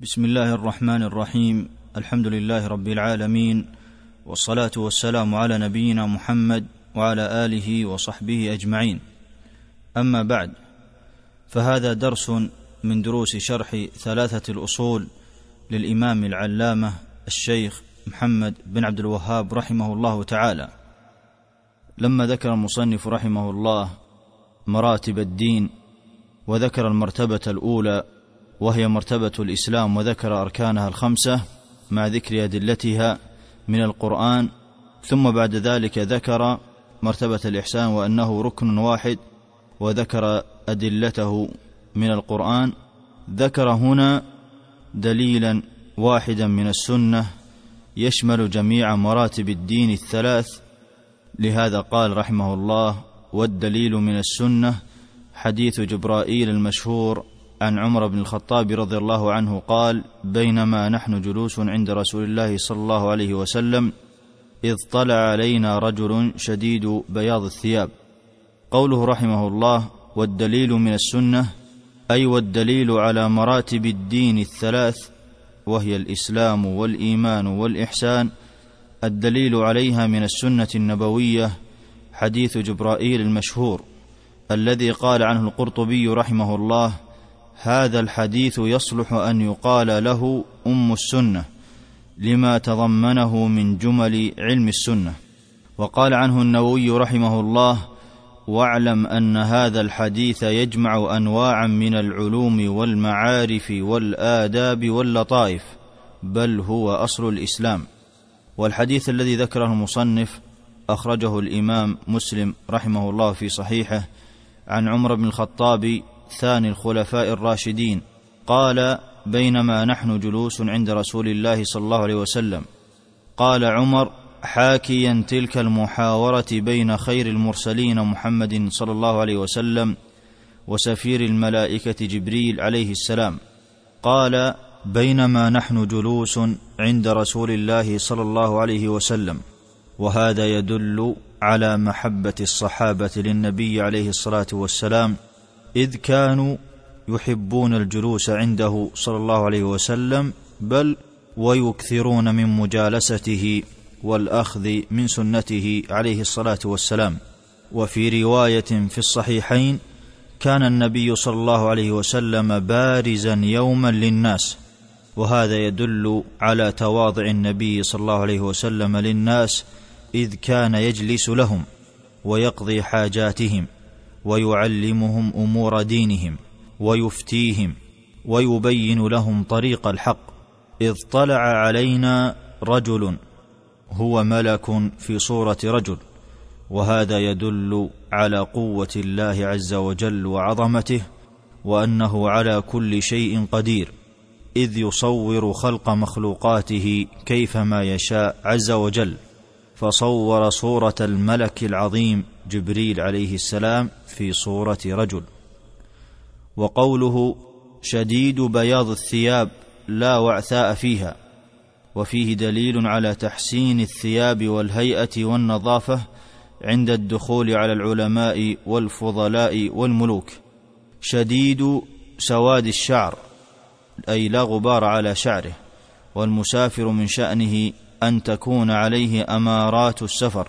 بسم الله الرحمن الرحيم. الحمد لله رب العالمين والصلاة والسلام على نبينا محمد وعلى آله وصحبه أجمعين. أما بعد فهذا درس من دروس شرح ثلاثة الأصول للإمام العلامة الشيخ محمد بن عبد الوهاب رحمه الله تعالى. لما ذكر المصنف رحمه الله مراتب الدين وذكر المرتبة الأولى وهي مرتبة الإسلام وذكر أركانها الخمسة مع ذكر أدلتها من القرآن ثم بعد ذلك ذكر مرتبة الإحسان وأنه ركن واحد وذكر أدلته من القرآن. ذكر هنا دليلا واحدا من السنة يشمل جميع مراتب الدين الثلاث لهذا قال رحمه الله والدليل من السنة حديث جبرائيل المشهور عن عمر بن الخطاب رضي الله عنه قال بينما نحن جلوس عند رسول الله صلى الله عليه وسلم إذ طلع علينا رجل شديد بياض الثياب. قوله رحمه الله والدليل من السنة أي والدليل على مراتب الدين الثلاث وهي الإسلام والإيمان والإحسان الدليل عليها من السنة النبوية حديث جبرائيل المشهور الذي قال عنه القرطبي رحمه الله هذا الحديث يصلح أن يقال له أم السنة لما تضمنه من جمل علم السنة. وقال عنه النووي رحمه الله واعلم أن هذا الحديث يجمع انواعا من العلوم والمعارف والآداب واللطائف بل هو أصل الإسلام. والحديث الذي ذكره المصنف أخرجه الإمام مسلم رحمه الله في صحيحه عن عمر بن الخطاب ثاني الخلفاء الراشدين. قال بينما نحن جلوس عند رسول الله صلى الله عليه وسلم. قال عمر حاكيا تلك المحاورة بين خير المرسلين محمد صلى الله عليه وسلم وسفير الملائكة جبريل عليه السلام. قال بينما نحن جلوس عند رسول الله صلى الله عليه وسلم. وهذا يدل على محبة الصحابة للنبي عليه الصلاة والسلام إذ كانوا يحبون الجلوس عنده صلى الله عليه وسلم بل ويكثرون من مجالسته والأخذ من سنته عليه الصلاة والسلام. وفي رواية في الصحيحين كان النبي صلى الله عليه وسلم بارزا يوما للناس وهذا يدل على تواضع النبي صلى الله عليه وسلم للناس إذ كان يجلس لهم ويقضي حاجاتهم. ويعلمهم أمور دينهم ويفتيهم ويبين لهم طريق الحق. إذ طلع علينا رجل هو ملك في صورة رجل وهذا يدل على قوة الله عز وجل وعظمته وأنه على كل شيء قدير. إذ يصور خلق مخلوقاته كيفما يشاء عز وجل. فصور صورة الملك العظيم جبريل عليه السلام في صورة رجل. وقوله شديد بياض الثياب لا وعثاء فيها وفيه دليل على تحسين الثياب والهيئة والنظافة عند الدخول على العلماء والفضلاء والملوك. شديد سواد الشعر أي لا غبار على شعره والمسافر من شأنه أن تكون عليه أمارات السفر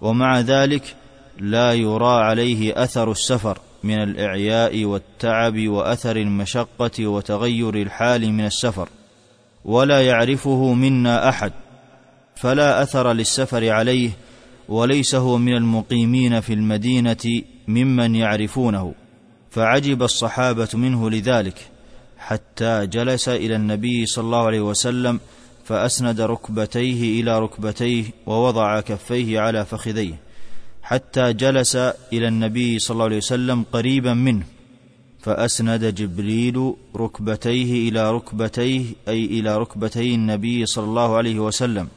ومع ذلك لا يرى عليه أثر السفر من الإعياء والتعب وأثر المشقة وتغير الحال من السفر ولا يعرفه منا أحد فلا أثر للسفر عليه وليس هو من المقيمين في المدينة ممن يعرفونه. فعجب الصحابة منه لذلك حتى جلس إلى النبي صلى الله عليه وسلم فأسند ركبتيه إلى ركبتيه ووضع كفيه على فخذيه حتى جلس إلى النبي صلى الله عليه وسلم قريبا منه فأسند جبريل ركبتيه إلى ركبتيه أي إلى ركبتي النبي صلى الله عليه وسلم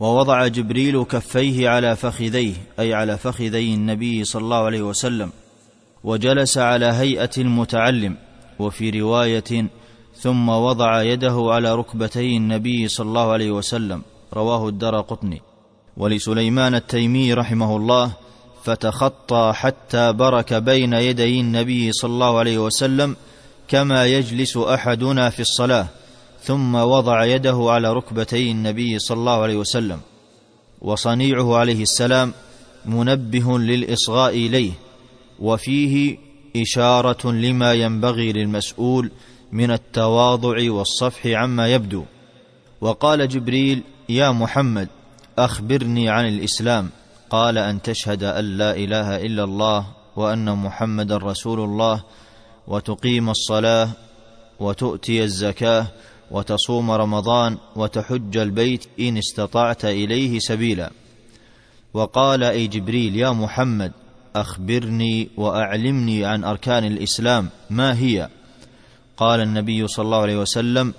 ووضع جبريل كفيه على فخذيه أي على فخذي النبي صلى الله عليه وسلم وجلس على هيئة المتعلم وفي رواية ثم وضع يده على ركبتي النبي صلى الله عليه وسلم رواه الدرى قطني. ولسليمان التيمي رحمه الله فتخطى حتى برك بين يدي النبي صلى الله عليه وسلم كما يجلس أحدنا في الصلاة ثم وضع يده على ركبتي النبي صلى الله عليه وسلم. وصنيعه عليه السلام منبه للإصغاء إليه وفيه إشارة لما ينبغي للمسؤول من التواضع والصفح عما يبدو. وقال جبريل يا محمد أخبرني عن الإسلام. قال أن تشهد أن لا إله إلا الله وأن محمدا رسول الله وتقيم الصلاة وتؤتي الزكاة وتصوم رمضان وتحج البيت إن استطعت إليه سبيلا. وقال أي جبريل يا محمد أخبرني وأعلمني عن أركان الإسلام ما هي؟ قال النبي صلى الله عليه وسلم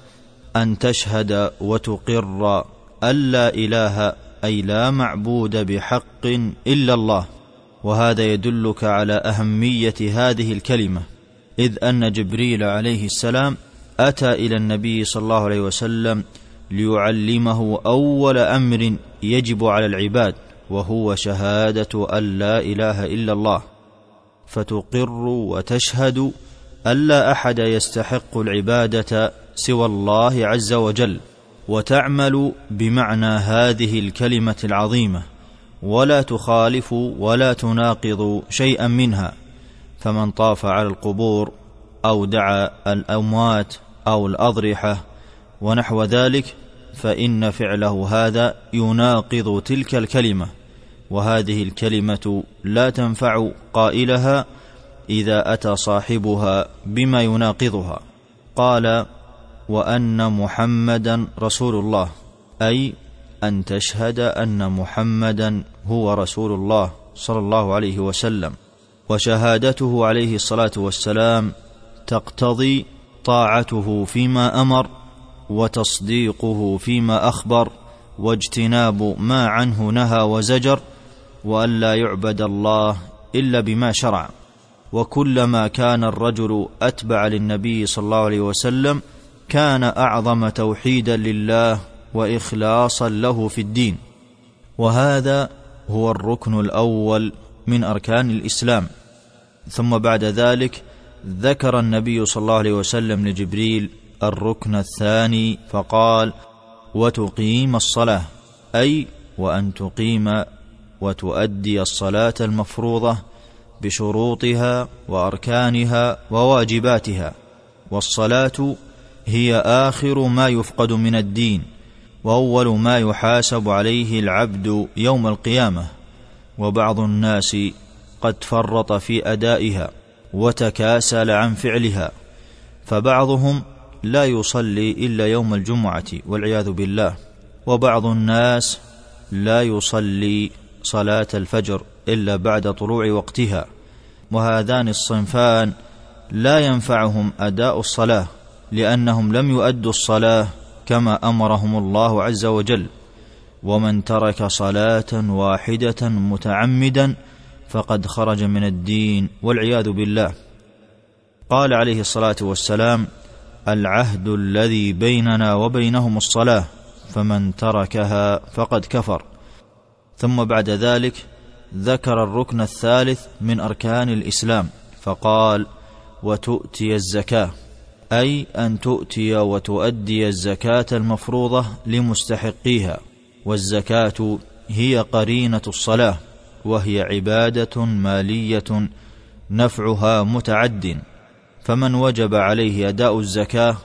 أن تشهد وتقر أن لا إله أي لا معبود بحق إلا الله. وهذا يدلك على أهمية هذه الكلمة إذ أن جبريل عليه السلام أتى إلى النبي صلى الله عليه وسلم ليعلمه أول أمر يجب على العباد وهو شهادة أن لا إله إلا الله. فتقر وتشهد ان لا أحد يستحق العبادة سوى الله عز وجل وتعمل بمعنى هذه الكلمة العظيمة ولا تخالف ولا تناقض شيئا منها فمن طاف على القبور أو دعا الأموات أو الأضرحة ونحو ذلك فإن فعله هذا يناقض تلك الكلمة وهذه الكلمة لا تنفع قائلها إذا أتى صاحبها بما يناقضها. قال وأن محمدا رسول الله أي أن تشهد أن محمدا هو رسول الله صلى الله عليه وسلم. وشهادته عليه الصلاة والسلام تقتضي طاعته فيما أمر وتصديقه فيما أخبر واجتناب ما عنه نهى وزجر وأن لا يعبد الله إلا بما شرع. وكلما كان الرجل أتبع للنبي صلى الله عليه وسلم كان أعظم توحيدا لله وإخلاصا له في الدين. وهذا هو الركن الأول من أركان الإسلام. ثم بعد ذلك ذكر النبي صلى الله عليه وسلم لجبريل الركن الثاني فقال وتقيم الصلاة أي وأن تقيم وتؤدي الصلاة المفروضة بشروطها وأركانها وواجباتها والصلاة هي آخر ما يفقد من الدين وأول ما يحاسب عليه العبد يوم القيامة وبعض الناس قد فرط في أدائها وتكاسل عن فعلها فبعضهم لا يصلي إلا يوم الجمعة والعياذ بالله وبعض الناس لا يصلي صلاة الفجر. إلا بعد طلوع وقتها. وهذان الصنفان لا ينفعهم أداء الصلاة لأنهم لم يؤدوا الصلاة كما أمرهم الله عز وجل. ومن ترك صلاة واحدة متعمدا فقد خرج من الدين والعياذ بالله. قال عليه الصلاة والسلام العهد الذي بيننا وبينهم الصلاة فمن تركها فقد كفر. ثم بعد ذلك ذكر الركن الثالث من أركان الإسلام فقال وتؤتي الزكاة. أي أن تؤتي وتؤدي الزكاة المفروضة لمستحقيها والزكاة هي قرينة الصلاة وهي عبادة مالية نفعها متعد. فمن وجب عليه أداء الزكاة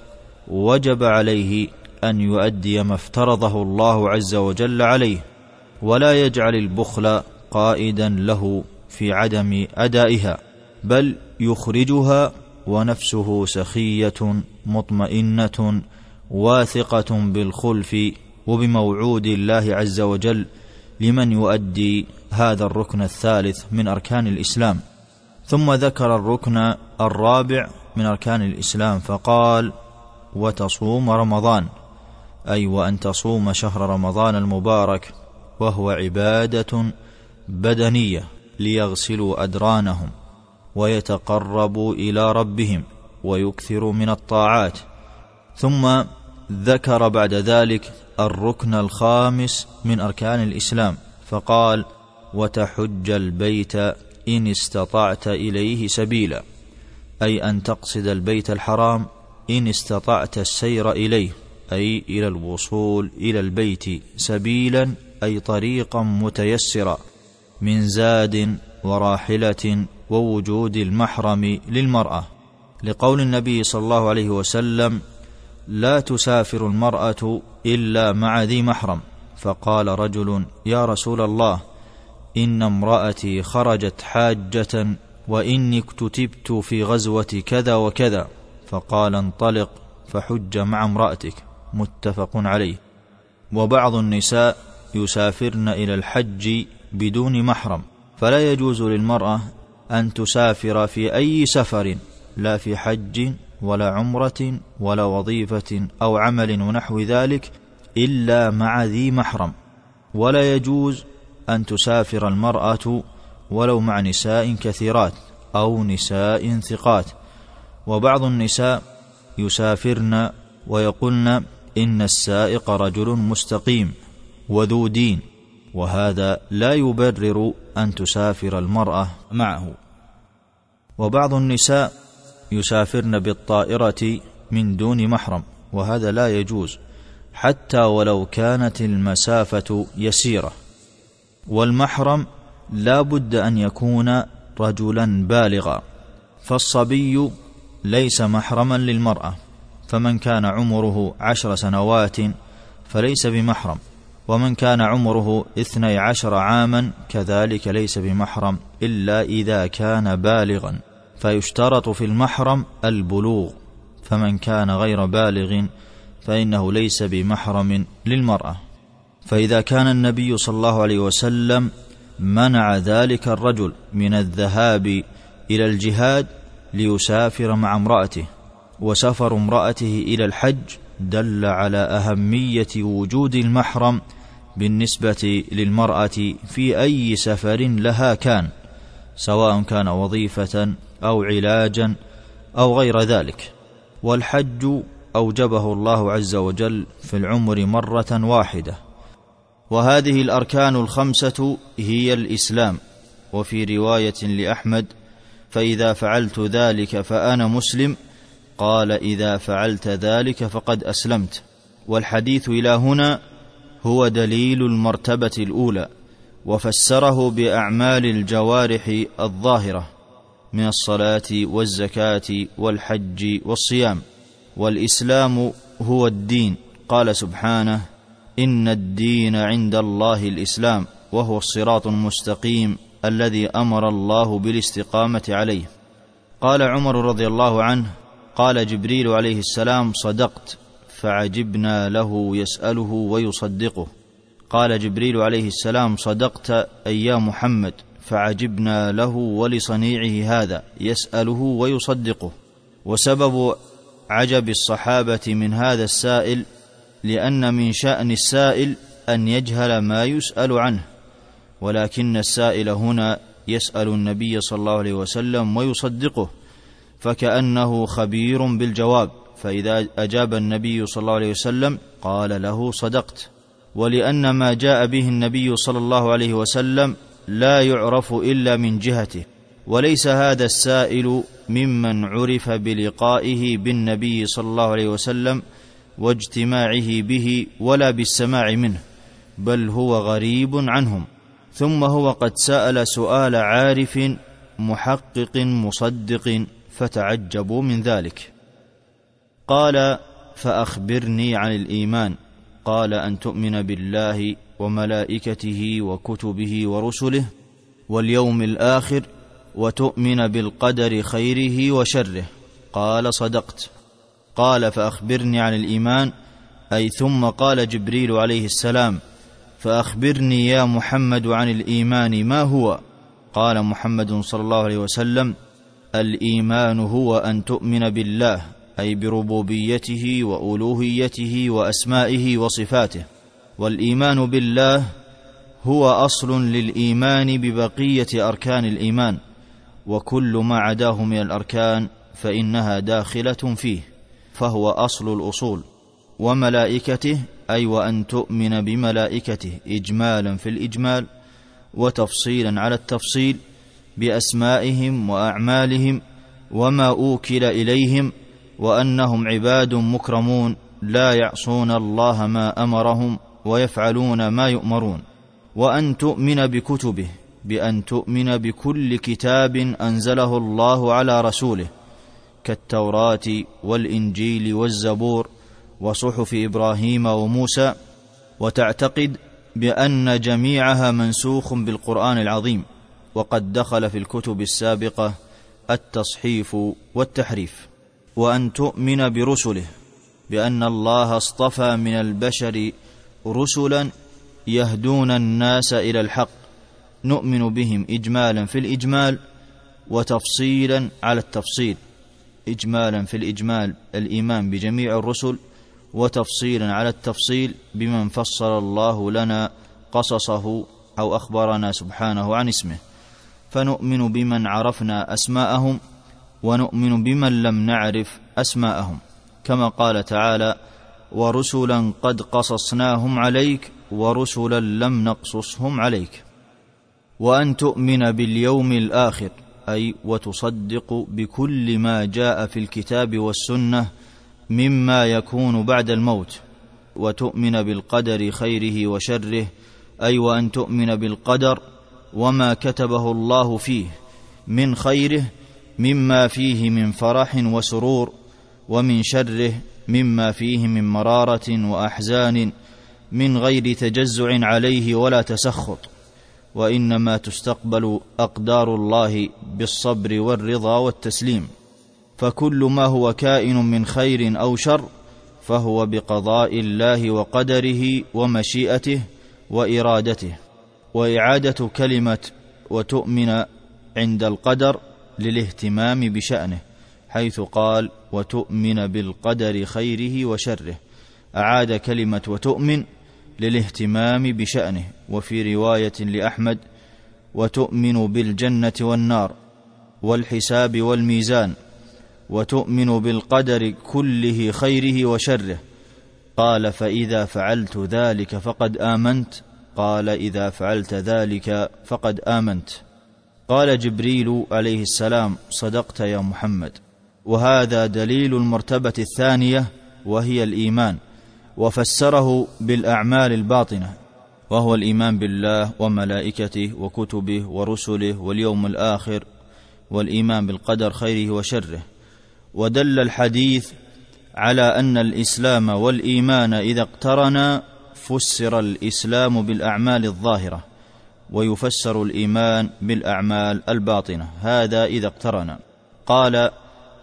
وجب عليه أن يؤدي ما افترضه الله عز وجل عليه ولا يجعل البخل قائدا له في عدم أدائها بل يخرجها ونفسه سخية مطمئنة واثقة بالخلف وبموعود الله عز وجل لمن يؤدي هذا الركن الثالث من أركان الإسلام. ثم ذكر الركن الرابع من أركان الإسلام فقال وتصوم رمضان أي وأن تصوم شهر رمضان المبارك وهو عبادة بدنية ليغسلوا أدرانهم ويتقربوا إلى ربهم ويكثروا من الطاعات. ثم ذكر بعد ذلك الركن الخامس من أركان الإسلام فقال وتحج البيت إن استطعت إليه سبيلا أي أن تقصد البيت الحرام إن استطعت السير إليه أي إلى الوصول إلى البيت سبيلا أي طريقا متيسرا. من زاد وراحلة ووجود المحرم للمرأة لقول النبي صلى الله عليه وسلم لا تسافر المرأة إلا مع ذي محرم فقال رجل يا رسول الله إن امرأتي خرجت حاجة وإني اكتتبت في غزوة كذا وكذا فقال انطلق فحج مع امرأتك متفق عليه. وبعض النساء يسافرن إلى الحج بدون محرم. فلا يجوز للمرأة أن تسافر في أي سفر لا في حج ولا عمرة ولا وظيفة أو عمل ونحو ذلك إلا مع ذي محرم. ولا يجوز أن تسافر المرأة ولو مع نساء كثيرات أو نساء ثقات. وبعض النساء يسافرن ويقولن إن السائق رجل مستقيم وذو دين. وهذا لا يبرر أن تسافر المرأة معه. وبعض النساء يسافرن بالطائرة من دون محرم وهذا لا يجوز حتى ولو كانت المسافة يسيرة. والمحرم لا بد أن يكون رجلا بالغا فالصبي ليس محرما للمرأة فمن كان عمره عشر سنوات فليس بمحرم. ومن كان عمره اثني عشر عاما كذلك ليس بمحرم إلا إذا كان بالغا فيشترط في المحرم البلوغ فمن كان غير بالغ فإنه ليس بمحرم للمرأة. فإذا كان النبي صلى الله عليه وسلم منع ذلك الرجل من الذهاب إلى الجهاد ليسافر مع امرأته وسفر امرأته إلى الحج دل على أهمية وجود المحرم بالنسبة للمرأة في أي سفر لها كان سواء كان وظيفة أو علاجا أو غير ذلك. والحج أوجبه الله عز وجل في العمر مرة واحدة. وهذه الأركان الخمسة هي الإسلام. وفي رواية لأحمد فإذا فعلت ذلك فأنا مسلم قال إذا فعلت ذلك فقد أسلمت. والحديث إلى هنا هو دليل المرتبة الأولى وفسره بأعمال الجوارح الظاهرة من الصلاة والزكاة والحج والصيام. والإسلام هو الدين. قال سبحانه إن الدين عند الله الإسلام وهو الصراط المستقيم الذي أمر الله بالاستقامة عليه. قال عمر رضي الله عنه قال جبريل عليه السلام صدقت. فعجبنا له يسأله ويصدقه. قال جبريل عليه السلام صدقت أي يا محمد. فعجبنا له ولصنيعه هذا يسأله ويصدقه. وسبب عجب الصحابة من هذا السائل لأن من شأن السائل أن يجهل ما يسأل عنه. ولكن السائل هنا يسأل النبي صلى الله عليه وسلم ويصدقه. فكأنه خبير بالجواب فإذا أجاب النبي صلى الله عليه وسلم قال له صدقت. ولأن ما جاء به النبي صلى الله عليه وسلم لا يعرف إلا من جهته. وليس هذا السائل ممن عرف بلقائه بالنبي صلى الله عليه وسلم واجتماعه به ولا بالسماع منه بل هو غريب عنهم. ثم هو قد سأل سؤال عارف محقق مصدق. فتعجبوا من ذلك. قال فأخبرني عن الإيمان. قال أن تؤمن بالله وملائكته وكتبه ورسله واليوم الآخر وتؤمن بالقدر خيره وشره. قال صدقت. قال فأخبرني عن الإيمان. أي ثم قال جبريل عليه السلام فأخبرني يا محمد عن الإيمان ما هو؟ قال محمد صلى الله عليه وسلم الإيمان هو أن تؤمن بالله أي بربوبيته وألوهيته وأسمائه وصفاته. والإيمان بالله هو أصل للإيمان ببقية أركان الإيمان وكل ما عداه من الأركان فإنها داخلة فيه فهو أصل الأصول. وملائكته أي وأن تؤمن بملائكته اجمالا في الإجمال وتفصيلا على التفصيل بأسمائهم وأعمالهم وما أوكل إليهم وأنهم عباد مكرمون لا يعصون الله ما أمرهم ويفعلون ما يؤمرون. وأن تؤمن بكتبه بأن تؤمن بكل كتاب أنزله الله على رسوله كالتوراة والإنجيل والزبور وصحف إبراهيم وموسى. وتعتقد بأن جميعها منسوخ بالقرآن العظيم. وقد دخل في الكتب السابقة التصحيف والتحريف. وأن تؤمن برسله بأن الله اصطفى من البشر رسلا يهدون الناس إلى الحق نؤمن بهم اجمالا في الإجمال وتفصيلا على التفصيل اجمالا في الإجمال الإيمان بجميع الرسل وتفصيلا على التفصيل بمن فصل الله لنا قصصه أو أخبرنا سبحانه عن اسمه. فنؤمن بمن عرفنا أسماءهم ونؤمن بمن لم نعرف أسماءهم. كما قال تعالى ورسلا قد قصصناهم عليك ورسلا لم نقصصهم عليك. وأن تؤمن باليوم الآخر أي وتصدق بكل ما جاء في الكتاب والسنة مما يكون بعد الموت. وتؤمن بالقدر خيره وشره أي وأن تؤمن بالقدر وما كتبه الله فيه من خيره مما فيه من فرح وسرور ومن شره مما فيه من مراره واحزان من غير تجزع عليه ولا تسخط. وانما تستقبل اقدار الله بالصبر والرضا والتسليم. فكل ما هو كائن من خير أو شر فهو بقضاء الله وقدره ومشيئته وارادته. وإعادة كلمة وتؤمن عند القدر للاهتمام بشأنه حيث قال وتؤمن بالقدر خيره وشره أعاد كلمة وتؤمن للاهتمام بشأنه وفي رواية لأحمد وتؤمن بالجنة والنار والحساب والميزان وتؤمن بالقدر كله خيره وشره قال فإذا فعلت ذلك فقد آمنت قال إذا فعلت ذلك فقد آمنت. قال جبريل عليه السلام صدقت يا محمد. وهذا دليل المرتبة الثانية وهي الإيمان وفسره بالأعمال الباطنة وهو الإيمان بالله وملائكته وكتبه ورسله واليوم الآخر والإيمان بالقدر خيره وشره. ودل الحديث على أن الإسلام والإيمان إذا اقترنا فسر الإسلام بالأعمال الظاهرة ويفسر الإيمان بالأعمال الباطنة. هذا إذا اقترنا. قال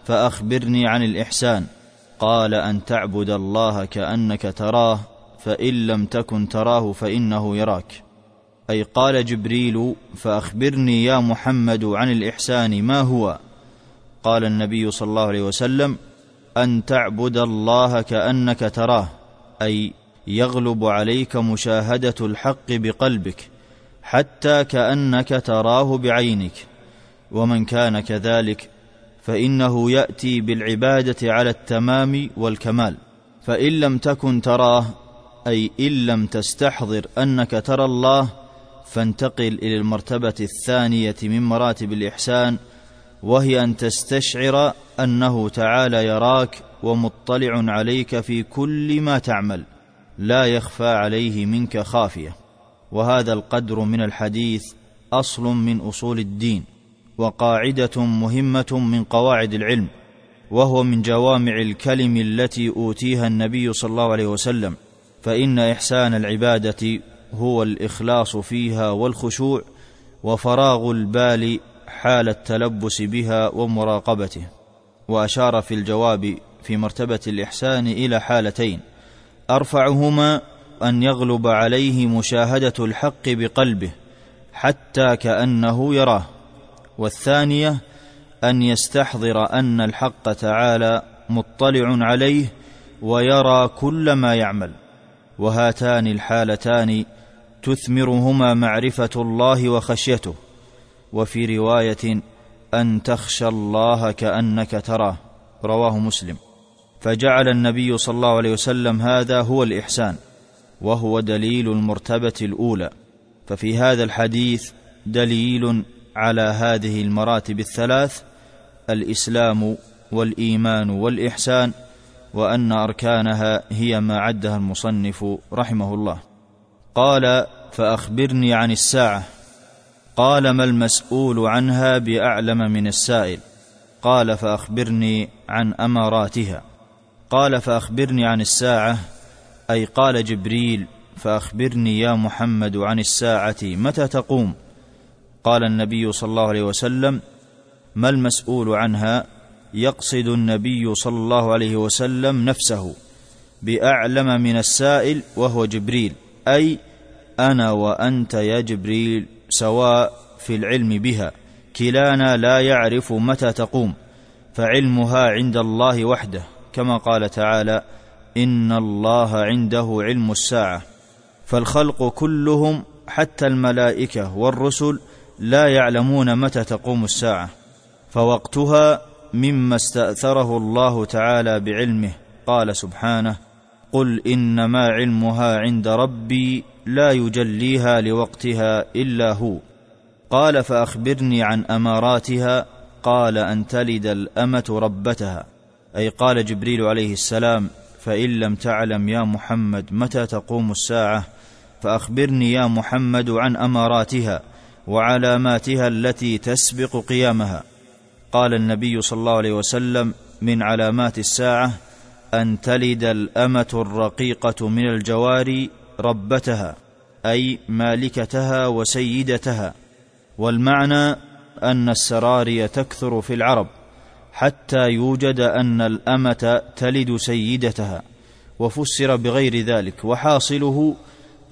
فأخبرني عن الإحسان. قال أن تعبد الله كأنك تراه فإن لم تكن تراه فإنه يراك. أي قال جبريل فأخبرني يا محمد عن الإحسان ما هو؟ قال النبي صلى الله عليه وسلم أن تعبد الله كأنك تراه. أي يغلب عليك مشاهدة الحق بقلبك حتى كأنك تراه بعينك. ومن كان كذلك فإنه يأتي بالعبادة على التمام والكمال. فإن لم تكن تراه أي إن لم تستحضر أنك ترى الله فانتقل إلى المرتبة الثانية من مراتب الإحسان وهي أن تستشعر أنه تعالى يراك ومطلع عليك في كل ما تعمل. لا يخفى عليه منك خافية. وهذا القدر من الحديث أصل من أصول الدين وقاعدة مهمة من قواعد العلم وهو من جوامع الكلم التي أوتيها النبي صلى الله عليه وسلم. فإن إحسان العبادة هو الإخلاص فيها والخشوع وفراغ البال حال التلبس بها ومراقبته. وأشار في الجواب في مرتبة الإحسان إلى حالتين أرفعهما أن يغلب عليه مشاهدة الحق بقلبه حتى كأنه يراه والثانية أن يستحضر أن الحق تعالى مطلع عليه ويرى كل ما يعمل وهاتان الحالتان تثمرهما معرفة الله وخشيته وفي رواية أن تخشى الله كأنك تراه رواه مسلم. فجعل النبي صلى الله عليه وسلم هذا هو الإحسان وهو دليل المرتبة الأولى. ففي هذا الحديث دليل على هذه المراتب الثلاث الإسلام والإيمان والإحسان وأن أركانها هي ما عدها المصنف رحمه الله. قال فأخبرني عن الساعة. قال ما المسؤول عنها بأعلم من السائل. قال فأخبرني عن أماراتها. قال فأخبرني عن الساعة أي قال جبريل فأخبرني يا محمد عن الساعة متى تقوم؟ قال النبي صلى الله عليه وسلم ما المسؤول عنها؟ يقصد النبي صلى الله عليه وسلم نفسه بأعلم من السائل وهو جبريل أي أنا وأنت يا جبريل سواء في العلم بها كلانا لا يعرف متى تقوم فعلمها عند الله وحده. كما قال تعالى إن الله عنده علم الساعة فالخلق كلهم حتى الملائكة والرسل لا يعلمون متى تقوم الساعة فوقتها مما استأثره الله تعالى بعلمه قال سبحانه قل إنما علمها عند ربي لا يجليها لوقتها إلا هو قال فأخبرني عن أماراتها قال أن تلد الأمة ربتها أي قال جبريل عليه السلام فإن لم تعلم يا محمد متى تقوم الساعة فأخبرني يا محمد عن أماراتها وعلاماتها التي تسبق قيامها. قال النبي صلى الله عليه وسلم من علامات الساعة أن تلد الأمة الرقيقة من الجواري ربتها أي مالكتها وسيدتها والمعنى أن السراري تكثر في العرب. حتى يوجد أن الأمة تلد سيدتها وفسر بغير ذلك وحاصله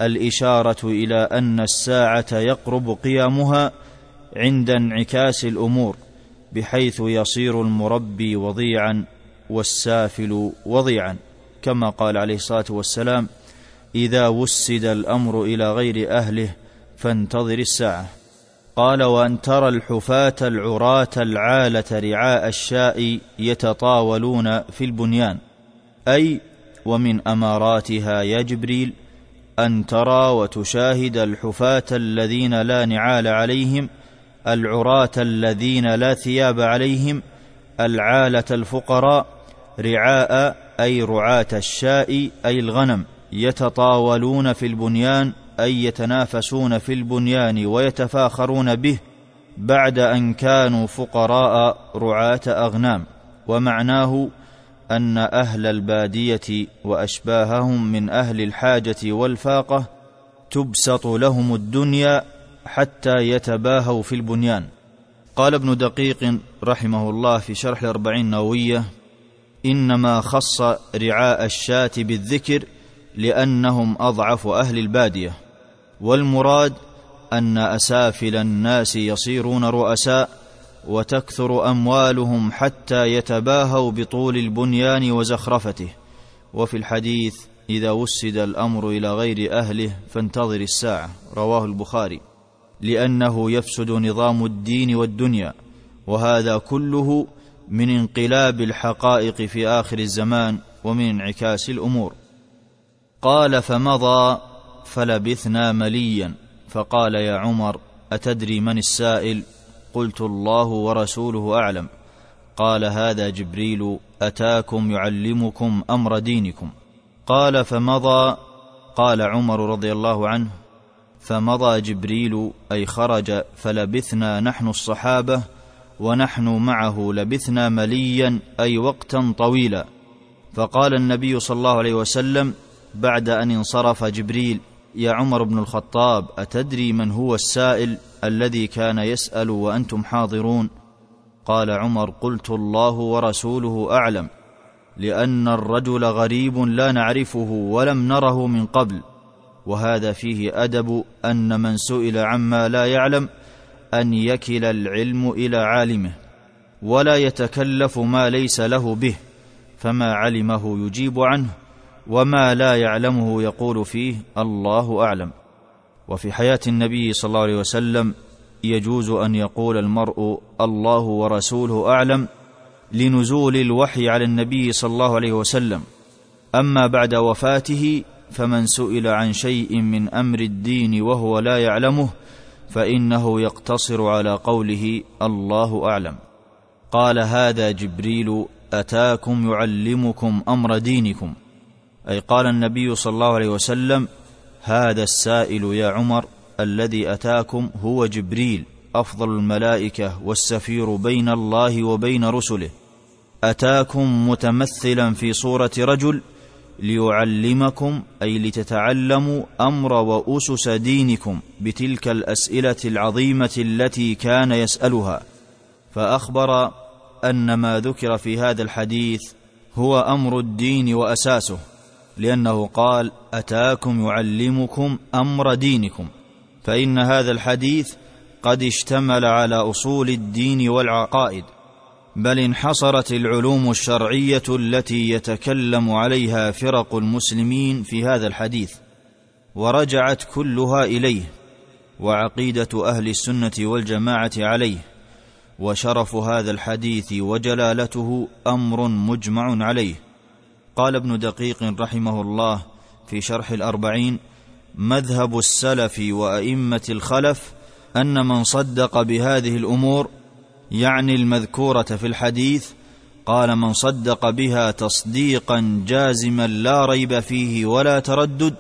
الإشارة إلى أن الساعة يقرب قيامها عند انعكاس الأمور بحيث يصير المربي وضيعا والسافل وضيعا. كما قال عليه الصلاة والسلام إذا وسد الأمر إلى غير أهله فانتظر الساعة. قال وأن ترى الحفاة العراة العالة رعاء الشاء يتطاولون في البنيان. أي ومن أماراتها يا جبريل أن ترى وتشاهد الحفاة الذين لا نعال عليهم العراة الذين لا ثياب عليهم العالة الفقراء رعاء أي رعاة الشاء أي الغنم يتطاولون في البنيان أي يتنافسون في البنيان ويتفاخرون به بعد أن كانوا فقراء رعاة أغنام. ومعناه أن أهل البادية وأشباههم من أهل الحاجة والفاقة تبسط لهم الدنيا حتى يتباهوا في البنيان. قال ابن دقيق رحمه الله في شرح الأربعين النووية إنما خص رعاء الشاة بالذكر لأنهم أضعف أهل البادية. والمراد أن أسافل الناس يصيرون رؤساء وتكثر أموالهم حتى يتباهوا بطول البنيان وزخرفته. وفي الحديث إذا وسد الأمر إلى غير أهله فانتظر الساعة. رواه البخاري. لأنه يفسد نظام الدين والدنيا وهذا كله من انقلاب الحقائق في آخر الزمان ومن انعكاس الأمور. قال فمضى فلبثنا مليا. فقال يا عمر أتدري من السائل؟ قلت الله ورسوله أعلم. قال هذا جبريل أتاكم يعلمكم أمر دينكم. قال فمضى؟ قال عمر رضي الله عنه فمضى جبريل أي خرج فلبثنا نحن الصحابة ونحن معه لبثنا مليا أي وقتا طويلا. فقال النبي صلى الله عليه وسلم بعد أن انصرف جبريل يا عمر بن الخطاب أتدري من هو السائل الذي كان يسأل وأنتم حاضرون؟ قال عمر قلت الله ورسوله أعلم لأن الرجل غريب لا نعرفه ولم نره من قبل وهذا فيه أدب أن من سئل عما لا يعلم أن يكل العلم إلى عالمه ولا يتكلف ما ليس له به فما علمه يجيب عنه. وما لا يعلمه يقول فيه الله اعلم. وفي حياه النبي صلى الله عليه وسلم يجوز ان يقول المرء الله ورسوله اعلم لنزول الوحي على النبي صلى الله عليه وسلم. اما بعد وفاته فمن سئل عن شيء من أمر الدين وهو لا يعلمه فانه يقتصر على قوله الله اعلم. قال هذا جبريل اتاكم يعلمكم أمر دينكم؟ أي قال النبي صلى الله عليه وسلم هذا السائل يا عمر الذي أتاكم هو جبريل أفضل الملائكة والسفير بين الله وبين رسله. أتاكم متمثلا في صورة رجل ليعلمكم أي لتتعلموا أمر وأسس دينكم بتلك الأسئلة العظيمة التي كان يسألها. فأخبر أن ما ذكر في هذا الحديث هو أمر الدين وأساسه. لأنه قال أتاكم يعلمكم أمر دينكم. فإن هذا الحديث قد اشتمل على أصول الدين والعقائد. بل انحصرت العلوم الشرعية التي يتكلم عليها فرق المسلمين في هذا الحديث. ورجعت كلها إليه. وعقيدة أهل السنة والجماعة عليه. وشرف هذا الحديث وجلالته أمر مجمع عليه. قال ابن دقيق رحمه الله في شرح الأربعين مذهب السلف وأئمة الخلف أن من صدق بهذه الأمور يعني المذكورة في الحديث قال من صدق بها تصديقا جازما لا ريب فيه ولا تردد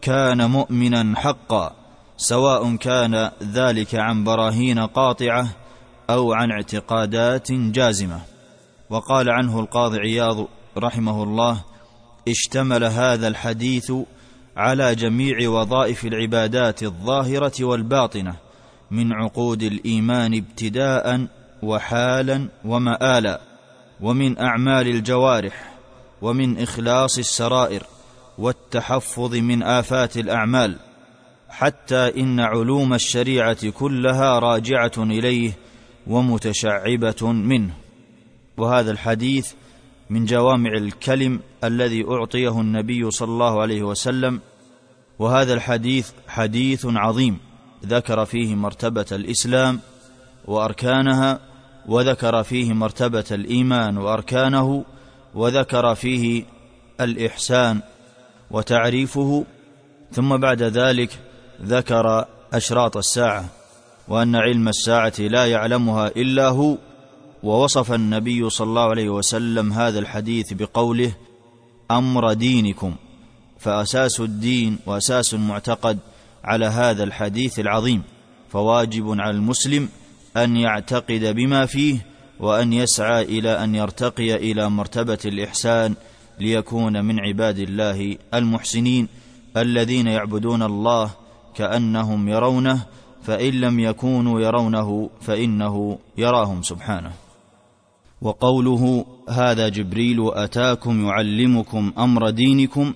كان مؤمنا حقا سواء كان ذلك عن براهين قاطعة أو عن اعتقادات جازمة. وقال عنه القاضي عياض رحمه الله اشتمل هذا الحديث على جميع وظائف العبادات الظاهرة والباطنة من عقود الإيمان ابتداء وحالا ومآلا ومن أعمال الجوارح ومن إخلاص السرائر والتحفظ من آفات الأعمال حتى إن علوم الشريعة كلها راجعة إليه ومتشعبة منه. وهذا الحديث من جوامع الكلم الذي أعطيه النبي صلى الله عليه وسلم وهذا الحديث حديث عظيم ذكر فيه مرتبة الإسلام وأركانها وذكر فيه مرتبة الإيمان وأركانه وذكر فيه الإحسان وتعريفه ثم بعد ذلك ذكر أشراط الساعة وأن علم الساعة لا يعلمها إلا هو ووصف النبي صلى الله عليه وسلم هذا الحديث بقوله أمر دينكم فأساس الدين وأساس المعتقد على هذا الحديث العظيم فواجب على المسلم أن يعتقد بما فيه وأن يسعى إلى أن يرتقي إلى مرتبة الإحسان ليكون من عباد الله المحسنين الذين يعبدون الله كأنهم يرونه فإن لم يكونوا يرونه فإنه يراهم سبحانه. وقوله هذا جبريل أتاكم يعلمكم أمر دينكم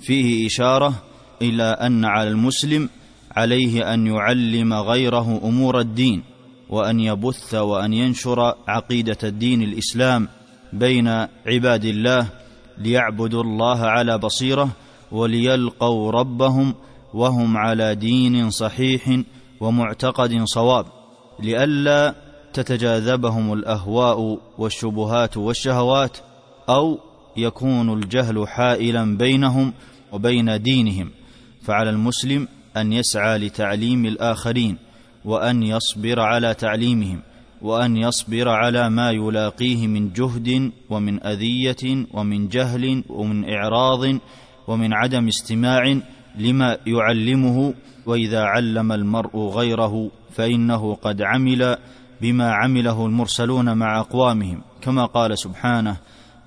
فيه إشارة إلى أن على المسلم عليه أن يعلم غيره أمور الدين وأن يبث وأن ينشر عقيدة الدين الإسلام بين عباد الله ليعبدوا الله على بصيرة وليلقوا ربهم وهم على دين صحيح ومعتقد صواب لئلا تتجاذبهم الأهواء والشبهات والشهوات أو يكون الجهل حائلا بينهم وبين دينهم فعلى المسلم أن يسعى لتعليم الآخرين وأن يصبر على تعليمهم وأن يصبر على ما يلاقيه من جهد ومن أذية ومن جهل ومن إعراض ومن عدم استماع لما يعلمه وإذا علم المرء غيره فإنه قد عمل بما عمله المرسلون مع أقوامهم كما قال سبحانه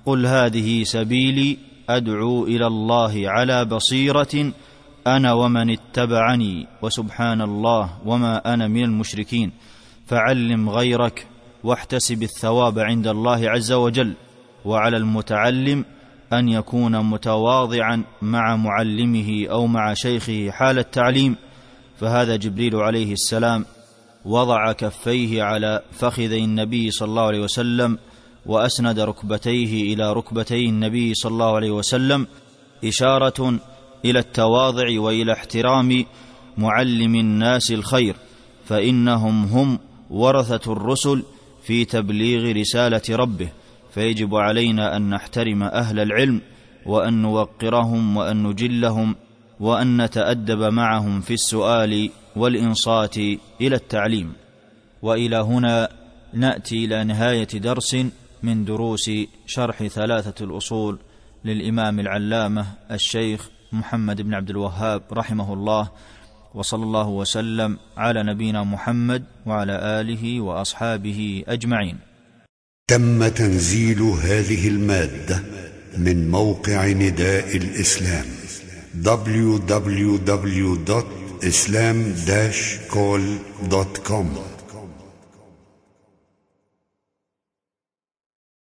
قل هذه سبيلي أدعو إلى الله على بصيرة أنا ومن اتبعني وسبحان الله وما أنا من المشركين فعلم غيرك واحتسب الثواب عند الله عز وجل وعلى المتعلم أن يكون متواضعا مع معلمه أو مع شيخه حال التعليم فهذا جبريل عليه السلام وضع كفيه على فخذي النبي صلى الله عليه وسلم وأسند ركبتيه إلى ركبتي النبي صلى الله عليه وسلم إشارة إلى التواضع وإلى احترام معلم الناس الخير فإنهم هم ورثة الرسل في تبليغ رسالة ربه. فيجب علينا أن نحترم أهل العلم وأن نوقرهم وأن نجلهم وأن نتأدب معهم في السؤال والإنصات إلى التعليم وإلى هنا نأتي إلى نهاية درس من دروس شرح ثلاثة الأصول للإمام العلامة الشيخ محمد بن عبد الوهاب رحمه الله وصلى الله وسلم على نبينا محمد وعلى آله وأصحابه أجمعين. تم تنزيل هذه المادة من موقع نداء الإسلام www.islam-call.com